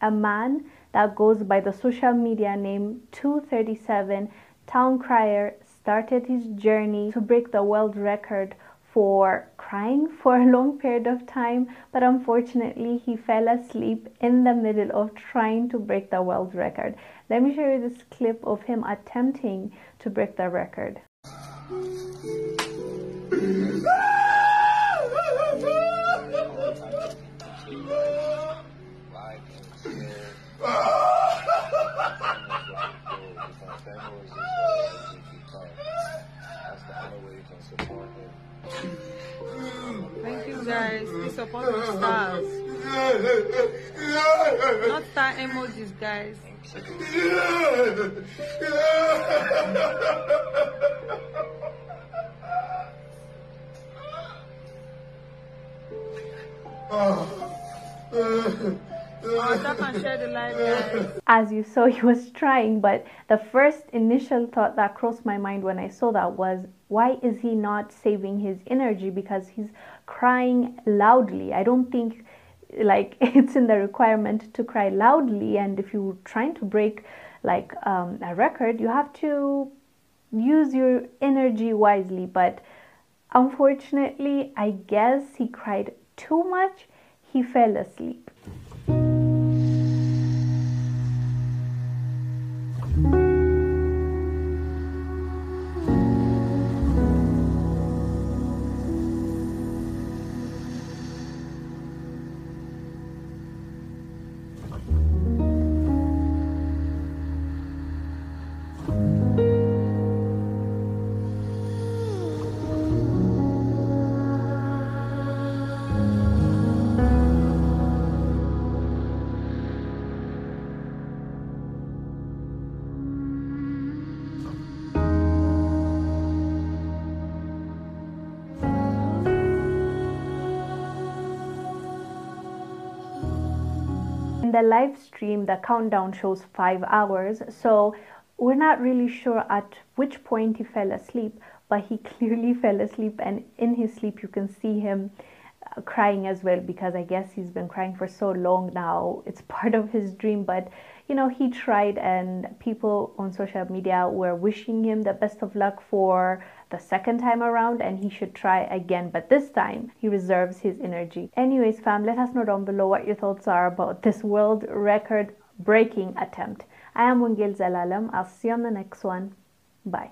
a man that goes by the social media name 237 Town Crier started his journey to break the world record for crying for a long period of time, but unfortunately, he fell asleep in the middle of trying to break the world record. Let me show you this clip of him attempting to break the record. Thank you guys. Please support the stars. Not star emojis, guys. Tap and share the live, guys. As you saw, he was trying, but the first initial thought that crossed my mind when I saw that was, why is he not saving his energy? Because he's crying loudly. I don't think like it's in the requirement to cry loudly and if you're trying to break like um, a record you have to use your energy wisely but unfortunately i guess he cried too much he fell asleep the live stream the countdown shows five hours so we're not really sure at which point he fell asleep but he clearly fell asleep and in his sleep you can see him crying as well because i guess he's been crying for so long now. It's part of his dream but you know he tried and people on social media were wishing him the best of luck for the second time around and he should try again. But this time he reserves his energy. Anyways fam let us know down below what your thoughts are about this world record breaking attempt. I am Wongel Zelalem. I'll see you on the next one. Bye